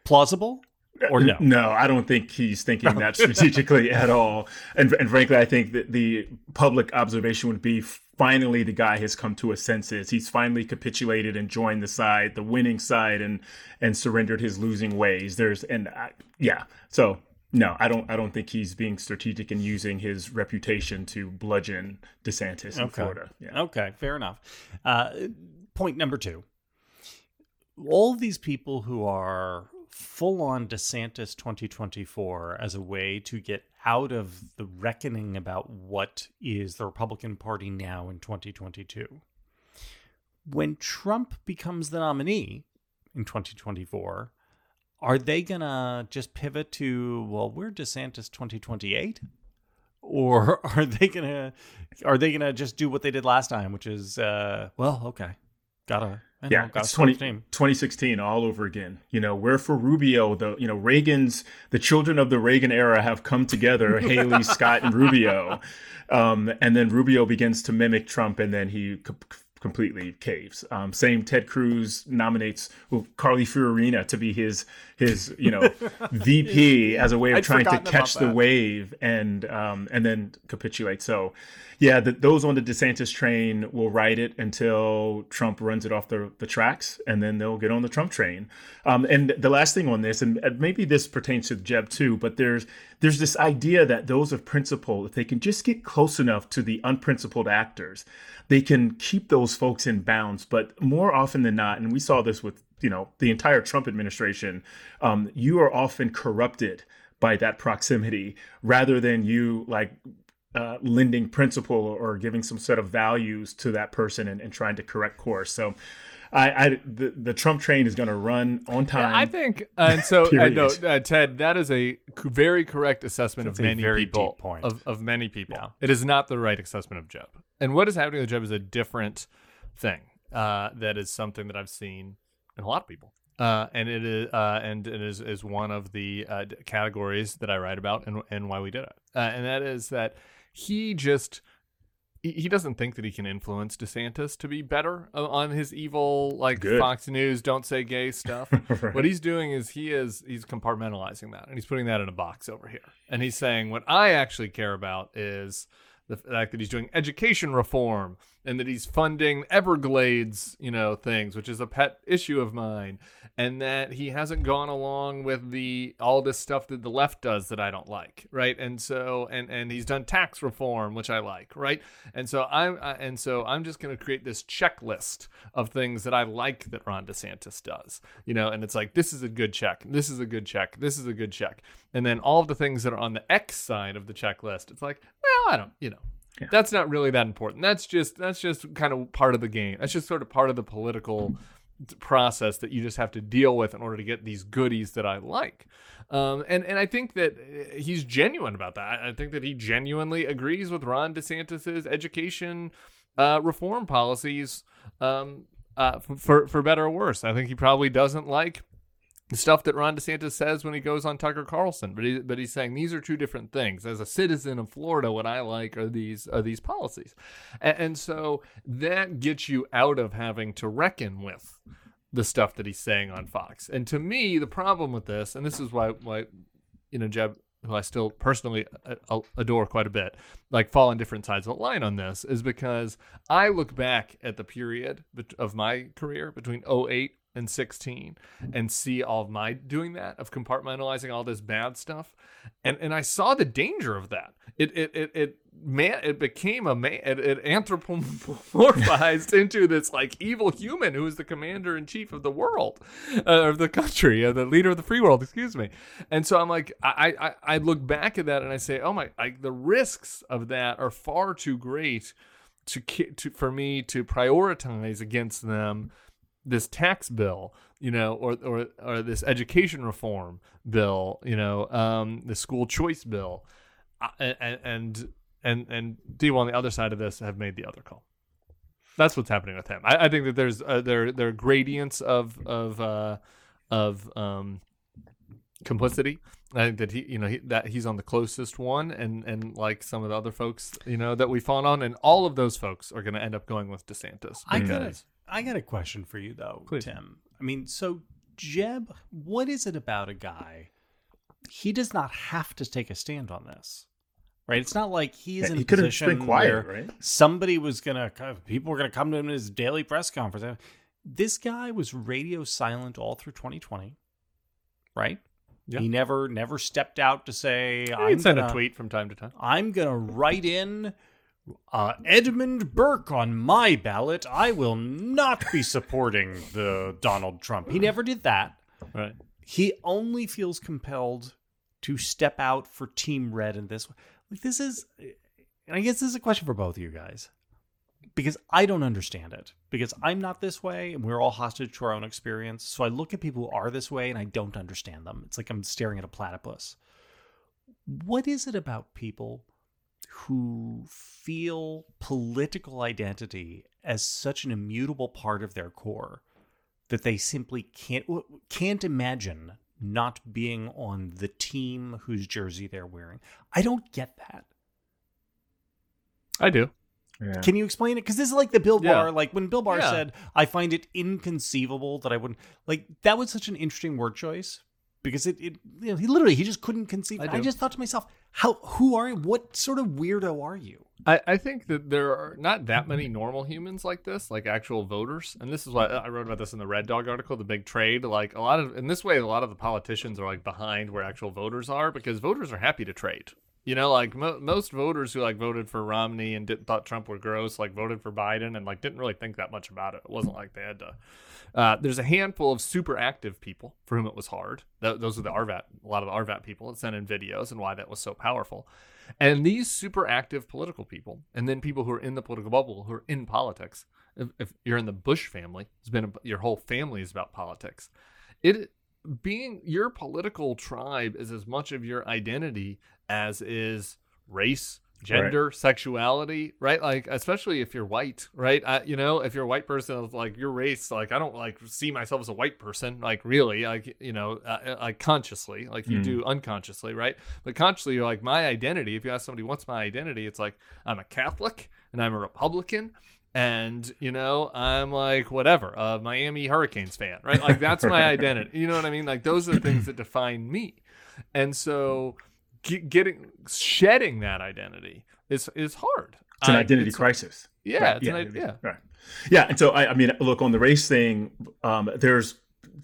Plausible or no? No, I don't think he's thinking that strategically [LAUGHS] at all. And, and frankly, I think that the public observation would be finally the guy has come to his senses. He's finally capitulated and joined the side, the winning side, and and surrendered his losing ways. There's and I, yeah, so no, I don't. I don't think he's being strategic and using his reputation to bludgeon DeSantis in Okay. Florida. Yeah. Okay, fair enough. Uh, point number two. All these people who are full on DeSantis 2024 as a way to get out of the reckoning about what is the Republican Party now in 2022. When Trump becomes the nominee in 2024, are they going to just pivot to, well, we're DeSantis 2028? or [LAUGHS] are they gonna are they gonna just do what they did last time which is uh well okay gotta I Yeah, it's support 20, 2016 all over again. You know, we're for Rubio. The you know Reagan's the children of the Reagan era have come together. [LAUGHS] Haley, Scott, and Rubio, um, and then Rubio begins to mimic Trump, and then he c- completely caves. Um, same Ted Cruz nominates well, Carly Fiorina to be his his you know [LAUGHS] VP as a way of I'd trying to catch the wave and um, and then capitulate. So, yeah, the, those on the DeSantis train will ride it until Trump runs it off the, the tracks, and then they'll get on the Trump train. Um, and the last thing on this, and maybe this pertains to Jeb too, but there's there's this idea that those of principle, if they can just get close enough to the unprincipled actors, they can keep those folks in bounds. But more often than not, and we saw this with you know the entire Trump administration, um, you are often corrupted by that proximity rather than you like uh, lending principle or giving some set of values to that person and, and trying to correct course. So, I, I the, the Trump train is going to run on time. I think, uh, and so [LAUGHS] uh, no, uh, Ted, that is a very correct assessment That's of many very people. deep point. Of, of many people, Yeah. it is not the right assessment of Jeb. And what is happening with Jeb is a different thing. Uh, that is something that I've seen in a lot of people. Uh, and it is, uh, and it is, is one of the uh, categories that I write about and, and why we did it. Uh, and that is that he just he doesn't think that he can influence DeSantis to be better on his evil like Good. Fox News don't say gay [LAUGHS] stuff. Right. What he's doing is he is he's compartmentalizing that and he's putting that in a box over here. And he's saying what I actually care about is the fact that he's doing education reform and that he's funding Everglades, you know, things, which is a pet issue of mine, and that he hasn't gone along with the all this stuff that the left does that I don't like, right? And so and and he's done tax reform, which I like, right? And so I'm and so I'm just going to create this checklist of things that I like that Ron DeSantis does, you know, and it's like this is a good check, this is a good check, this is a good check, and then all of the things that are on the X side of the checklist, it's like, well, I don't, you know, that's not really that important. That's just that's just kind of part of the game. That's just sort of part of the political process that you just have to deal with in order to get these goodies that I like. Um, and and I think that uh, he's genuine about that. I think that he genuinely agrees with Ron DeSantis's education uh, reform policies. Um, uh, for for better or worse, I think he probably doesn't like the stuff that Ron DeSantis says when he goes on Tucker Carlson, but he, but he's saying these are two different things. As a citizen of Florida, what I like are these are these policies, and, and so that gets you out of having to reckon with the stuff that he's saying on Fox. And to me, the problem with this, and this is why why you know Jeb, who I still personally a- a- adore quite a bit, like fall on different sides of the line on this, is because I look back at the period of my career between 08 and 16 and see all of my doing that of compartmentalizing all this bad stuff. And and I saw the danger of that. It it it, it man it became a man it, it anthropomorphized [LAUGHS] into this like evil human who is the commander in chief of the world uh, of the country uh, the leader of the free world excuse me. And so I'm like I I I look back at that and I say oh my I, the risks of that are far too great to, to for me to prioritize against them this tax bill, you know, or or or this education reform bill, you know, um, the school choice bill, and and and and people on the other side of this have made the other call. That's what's happening with him. I, I think that there's uh, there there are gradients of of uh, of um, complicity. I think that he, you know, he, that he's on the closest one, and and like some of the other folks, you know, that we fought on, and all of those folks are going to end up going with DeSantis. I got a, I got a question for you though, Please. Tim. I mean, so Jeb, what is it about a guy? He does not have to take a stand on this, right? It's not like he's yeah, in he a position quiet, where right? somebody was gonna, people were gonna come to him in his daily press conference. This guy was radio silent all through 2020, right? Yeah. He never never stepped out to say I am send a tweet from time to time. I'm gonna write in uh, Edmund Burke on my ballot. I will not be supporting the Donald Trump. He never did that. Right. He only feels compelled to step out for Team Red in this. Like this is, and I guess this is a question for both of you guys because I don't understand it because I'm not this way and we're all hostage to our own experience. So I look at people who are this way and I don't understand them. It's like I'm staring at a platypus. What is it about people who feel political identity as such an immutable part of their core that they simply can't can't imagine not being on the team whose jersey they're wearing? I don't get that. I do. Yeah. Can you explain it? Because this is like the Bill Barr. Yeah. Like when Bill Barr yeah. said, "I find it inconceivable that I wouldn't." Like that was such an interesting word choice because it, it you know, he literally he just couldn't conceive. I, I, just thought to myself, how who are you? What sort of weirdo are you? I, I think that there are not that many normal humans like this, like actual voters. And this is what I wrote about this in the Red Dog article, the big trade. Like a lot of in this way, a lot of the politicians are like behind where actual voters are because voters are happy to trade. You know, like mo- most voters who like voted for Romney and didn't thought Trump were gross, like voted for Biden and like didn't really think that much about it. It wasn't like they had to. Uh, there's a handful of super active people for whom it was hard. Th- those are the RVAT, a lot of the RVAT people that sent in videos and why that was so powerful. And these super active political people, and then people who are in the political bubble, who are in politics. If, if you're in the Bush family, it's been a, your whole family is about politics. It being your political tribe is as much of your identity as is race, gender, right. sexuality, right? Like, especially if you're white, right? Uh, you know, if you're a white person, like your race, like I don't like see myself as a white person, like really, like you know, uh, uh like consciously, like you mm. do unconsciously, right? But consciously, you're like my identity. If you ask somebody what's my identity, it's like I'm a Catholic and I'm a Republican and you know i'm like whatever a miami hurricanes fan right like that's my [LAUGHS] identity you know what i mean like those are the things that define me and so getting shedding that identity is is hard it's an identity it's, crisis yeah right? yeah, an, yeah right yeah and so I, I mean look on the race thing um, there's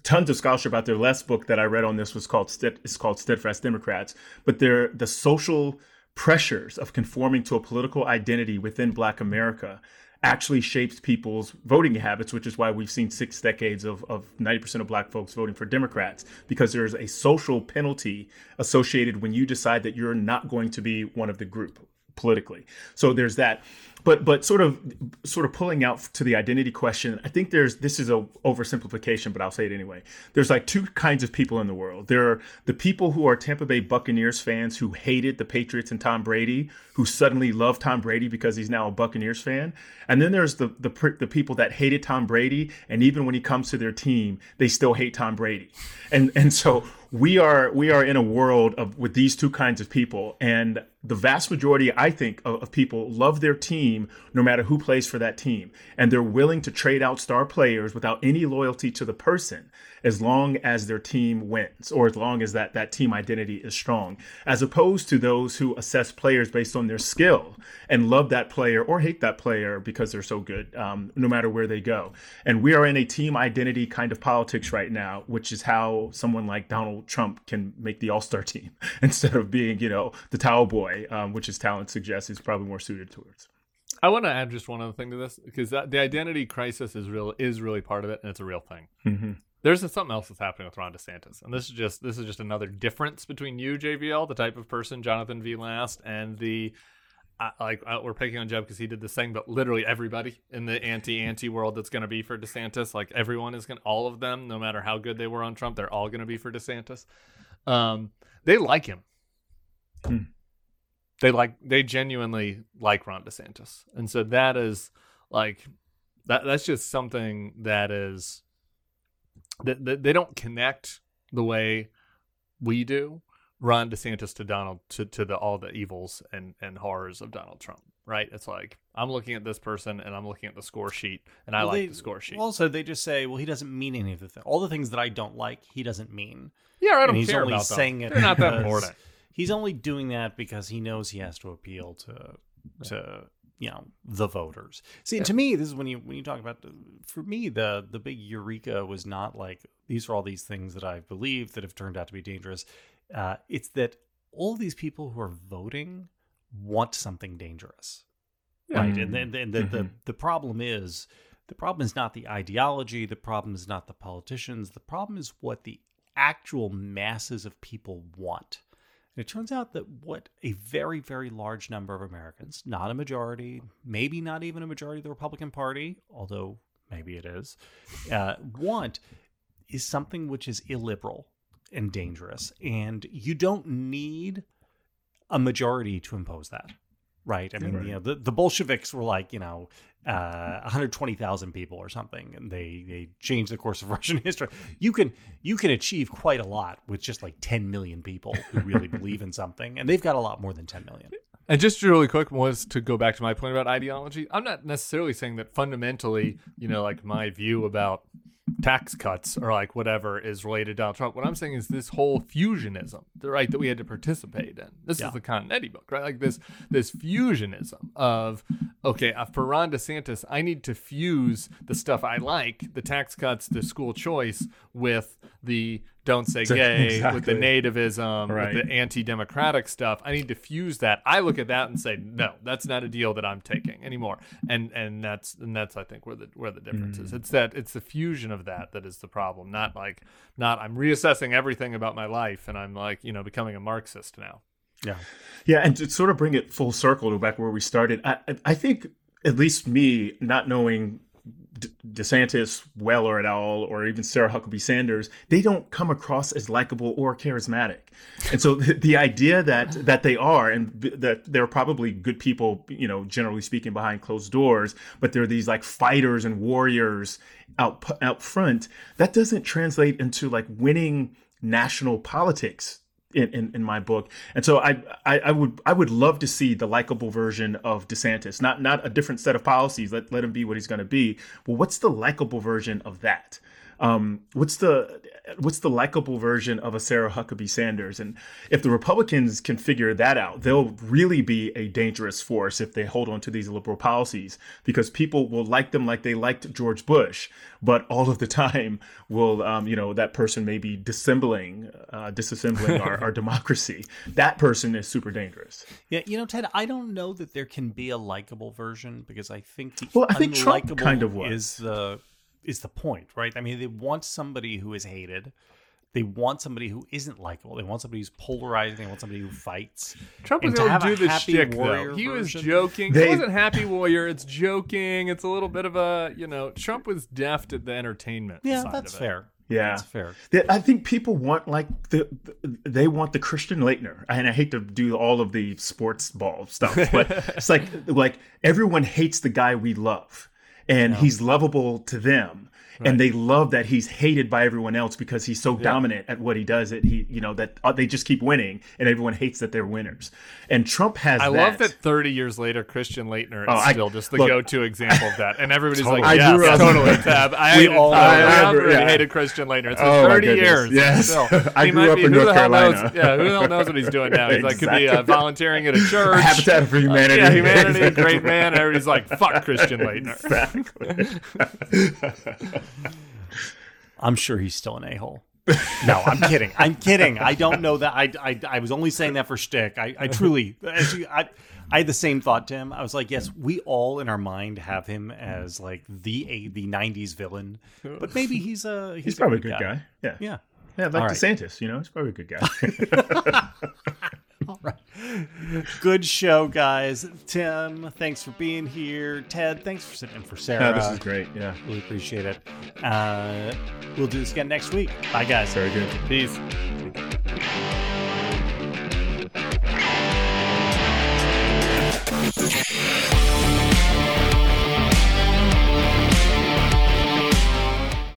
tons of scholarship out there. The last book that I read on this was called it's called Steadfast Democrats. But they're the social pressures of conforming to a political identity within Black America actually shapes people's voting habits, which is why we've seen six decades of, of 90% of black folks voting for Democrats, because there's a social penalty associated when you decide that you're not going to be one of the group politically. So there's that but but sort of sort of pulling out to the identity question i think there's this is a oversimplification but i'll say it anyway. There's like two kinds of people in the world. There are the people who are tampa bay buccaneers fans who hated the patriots and tom brady who suddenly love tom brady because he's now a buccaneers fan. And then there's the the, the people that hated tom brady and even when he comes to their team they still hate tom brady. And and so we are we are in a world of with these two kinds of people. And the vast majority, I think, of, of, people love their team no matter who plays for that team. And they're willing to trade out star players without any loyalty to the person as long as their team wins or as long as that, that team identity is strong, as opposed to those who assess players based on their skill and love that player or hate that player because they're so good, um, no matter where they go. And we are in a team identity kind of politics right now, which is how someone like Donald Trump can make the all star [LAUGHS] team instead of being, you know, the towel boy, um, which his talent suggests he's probably more suited towards. I want to add just one other thing to this because that, the identity crisis is real is really part of it, and it's a real thing. Mm-hmm. There's something else that's happening with Ron DeSantis, and this is just this is just another difference between you, JVL, the type of person, Jonathan V. Last, and the uh, like uh, we're picking on Jeb because he did this thing, but literally everybody in the anti-anti world that's going to be for DeSantis, like everyone is going, to all of them, no matter how good they were on Trump, they're all going to be for DeSantis. Um, they like him. Hmm. They like they genuinely like Ron DeSantis, and so that is like that. That's just something that is that they don't connect the way we do Ron DeSantis to Donald to, to the all the evils and, and horrors of Donald Trump. Right? It's like I'm looking at this person and I'm looking at the score sheet and I well, like they, the score sheet. Also, they just say, well, he doesn't mean any of the things. All the things that I don't like, he doesn't mean. Yeah, I don't and he's care only about saying them. it. They're not that important. He's only doing that because he knows he has to appeal to to you know the voters. See, yeah. to me, this is when you when you talk about for me the the big eureka was not like these are all these things that I believe that have turned out to be dangerous. Uh, it's that all these people who are voting want something dangerous, yeah. right? And then and the, mm-hmm. the the problem is the problem is not the ideology. The problem is not the politicians. The problem is what the actual masses of people want. And it turns out that what a very, very large number of Americans, not a majority, maybe not even a majority of the Republican Party, although maybe it is, uh, want is something which is illiberal and dangerous. And you don't need a majority to impose that. Right. I mean, right. you know, the, the Bolsheviks were like, you know, uh, 120,000 people or something, and they they change the course of [LAUGHS] Russian history. You can you can achieve quite a lot with just like 10 million people who really believe in something, and they've got a lot more than 10 million. And just really quick was to go back to my point about ideology. I'm not necessarily saying that fundamentally, you know, like my view about tax cuts or like whatever is related to Donald Trump. What I'm saying is this whole fusionism, the right that we had to participate in. This yeah. is the Continetti book, right? Like this this fusionism of okay, uh, for Ron DeSantis, I need to fuse the stuff I like, the tax cuts, the school choice, with the don't say [LAUGHS] gay, exactly. with the nativism, right. with the anti-democratic stuff. I need to fuse that. I look at that and say, no, that's not a deal that I'm taking anymore. And and that's and that's I think where the where the difference mm. is. It's that it's the fusion of that that is the problem. Not like not I'm reassessing everything about my life and I'm like you know becoming a Marxist now. Yeah, yeah, and to sort of bring it full circle to back where we started, I I think at least me not knowing DeSantis, Weller at all, or even Sarah Huckabee Sanders, they don't come across as likable or charismatic. And so [LAUGHS] the, the, idea that that they are, and that they're probably good people, you know, generally speaking, behind closed doors, but they're these like fighters and warriors out out front. That doesn't translate into like winning national politics in, in, in, my book. And so I, I, I would I would love to see the likable version of DeSantis, not not a different set of policies. Let let him be what he's going to be. But what's the likable version of that? Um, what's the what's the likable version of a Sarah Huckabee Sanders? And if the Republicans can figure that out, they'll really be a dangerous force if they hold on to these liberal policies because people will like them like they liked George Bush, but all of the time will um, you know that person may be dissembling, uh, disassembling our, [LAUGHS] our democracy. That person is super dangerous. Yeah, you know, Ted, I don't know that there can be a likable version because I think the well, I think Trump kind of was. is the is the point, right? I mean, they want somebody who is hated. They want somebody who isn't likable. They want somebody who's polarizing. They want somebody who fights. Trump was going to do the shtick, though. He was joking. They, it wasn't Happy Warrior. It's joking. It's a little bit of a, you know, Trump was deft at the entertainment. Yeah, that's fair. Yeah, that's fair. I think people want like the, they want the Christian Laettner, and I hate to do all of the sports ball stuff, but [LAUGHS] it's like like everyone hates the guy we love and he's lovable to them. And they love that he's hated by everyone else because he's so dominant at what he does. It he you know that uh, they just keep winning, and everyone hates that they're winners. And Trump has. I that. love that 30 years later, Christian Laettner is Oh, I- still just the look- go-to [LAUGHS] example of that, and everybody's Totally. like, I grew totally, Tab." I We all know I remember Yeah. hated Christian Laettner. It's Oh, 30 years. Yes. Still. [LAUGHS] I grew up be, in North hell knows? Carolina. Yeah, who the hell knows what he's doing now? He's like, could be uh, volunteering at a [LAUGHS] church. Habitat for Humanity. Yeah, humanity, great man. And everybody's like, "Fuck Christian Laettner." [LAUGHS] I'm sure he's still an a hole. No, I'm kidding. I'm kidding. I don't know that. I, I, I was only saying that for shtick. I, I truly, as you, I, I had the same thought, Tim. I was like, yes, we all in our mind have him as like the a, the &90s villain, but maybe he's a he's, He's probably a good guy. Yeah. Yeah. Yeah, like All right. DeSantis, you know, he's probably a good guy. [LAUGHS] [LAUGHS] Good show, guys. Tim, thanks for being here. Ted, thanks for sitting in for Sarah. Yeah, this is great. Yeah. Really appreciate it. Uh, we'll do this again next week. Bye, guys. Very good. Peace.